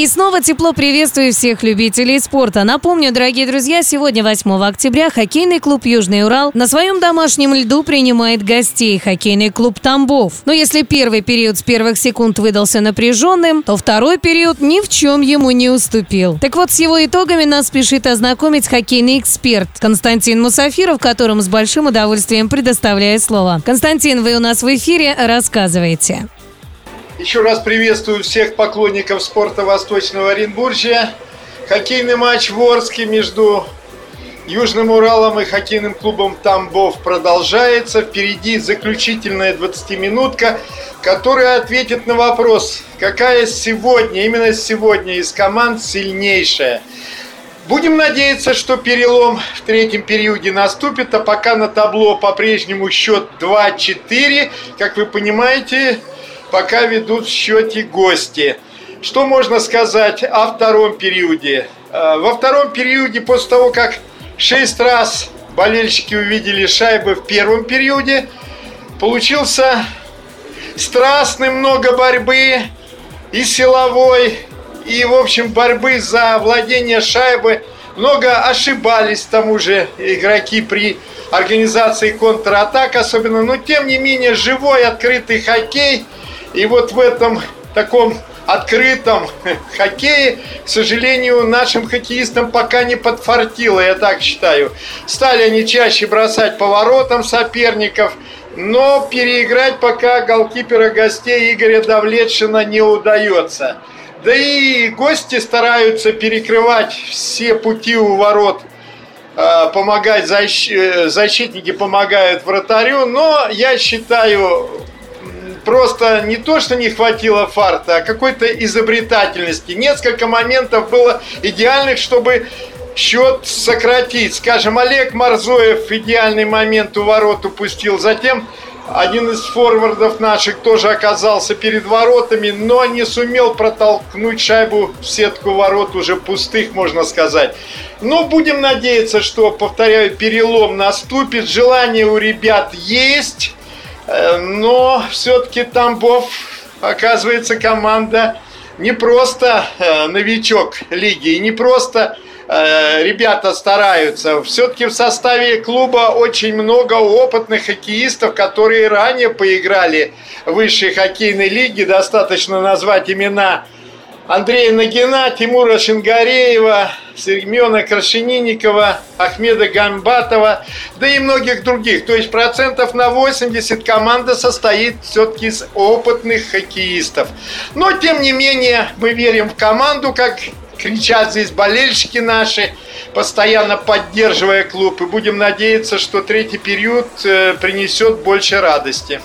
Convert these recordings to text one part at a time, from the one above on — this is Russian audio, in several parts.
И снова тепло приветствую всех любителей спорта. Напомню, дорогие друзья, сегодня, 8 октября, хоккейный клуб «Южный Урал» на своем домашнем льду принимает гостей хоккейный клуб «Тамбов». Но если первый период с первых секунд выдался напряженным, то второй период ни в чем ему не уступил. Так вот, с его итогами нас спешит ознакомить хоккейный эксперт Константин Мусафиров, которому с большим удовольствием предоставляю слово. Константин, вы у нас в эфире, рассказывайте. Еще раз приветствую всех поклонников спорта Восточного Оренбуржья. Хоккейный матч в Орске между Южным Уралом и хоккейным клубом Тамбов продолжается. Впереди заключительная 20-минутка, которая ответит на вопрос, какая сегодня, именно сегодня из команд сильнейшая. Будем надеяться, что перелом в третьем периоде наступит, а пока на табло по-прежнему счет 2-4. Как вы понимаете, пока ведут в счете гости. Что можно сказать о втором периоде? Э, во втором периоде, после того, как шесть раз болельщики увидели шайбы в первом периоде, получился страстный, много борьбы и силовой, и, в общем, борьбы за владение шайбы. Много ошибались, к тому же, игроки при организации контратак особенно. Но, тем не менее, живой, открытый хоккей – и вот в этом таком открытом хоккее, к сожалению, нашим хоккеистам пока не подфартило, я так считаю. Стали они чаще бросать поворотом соперников, но переиграть пока голкипера гостей Игоря Давлетшина не удается. Да и гости стараются перекрывать все пути у ворот а, помогать э, защитники помогают вратарю, но я считаю просто не то, что не хватило фарта, а какой-то изобретательности. Несколько моментов было идеальных, чтобы счет сократить. Скажем, Олег Марзоев идеальный момент у ворот упустил. Затем один из форвардов наших тоже оказался перед воротами, но не сумел протолкнуть шайбу в сетку ворот уже пустых, можно сказать. Но будем надеяться, что, повторяю, перелом наступит. Желание у ребят есть. Э, но все-таки Тамбов, оказывается, команда не просто э, новичок лиги, не просто э, ребята стараются. Все-таки в составе клуба очень много опытных хоккеистов, которые ранее поиграли в высшей хоккейной лиге. Достаточно назвать имена Андрея Нагина, Тимура Шингареева, Семена Крашенинникова, Ахмеда Гамбатова, да и многих других. То есть процентов на 80 команда состоит все-таки из опытных хоккеистов. Но, тем не менее, мы верим в команду, как кричат здесь болельщики наши, постоянно поддерживая клуб. И будем надеяться, что третий период э, принесет больше радости.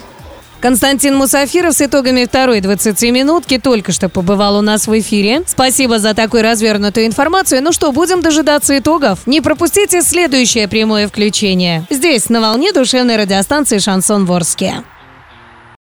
Константин Мусафиров с итогами второй 20-минутки только что побывал у нас в эфире. Спасибо за такую развернутую информацию. Ну что, будем дожидаться итогов. Не пропустите следующее прямое включение. Здесь, на волне душевной радиостанции «Шансон Ворске».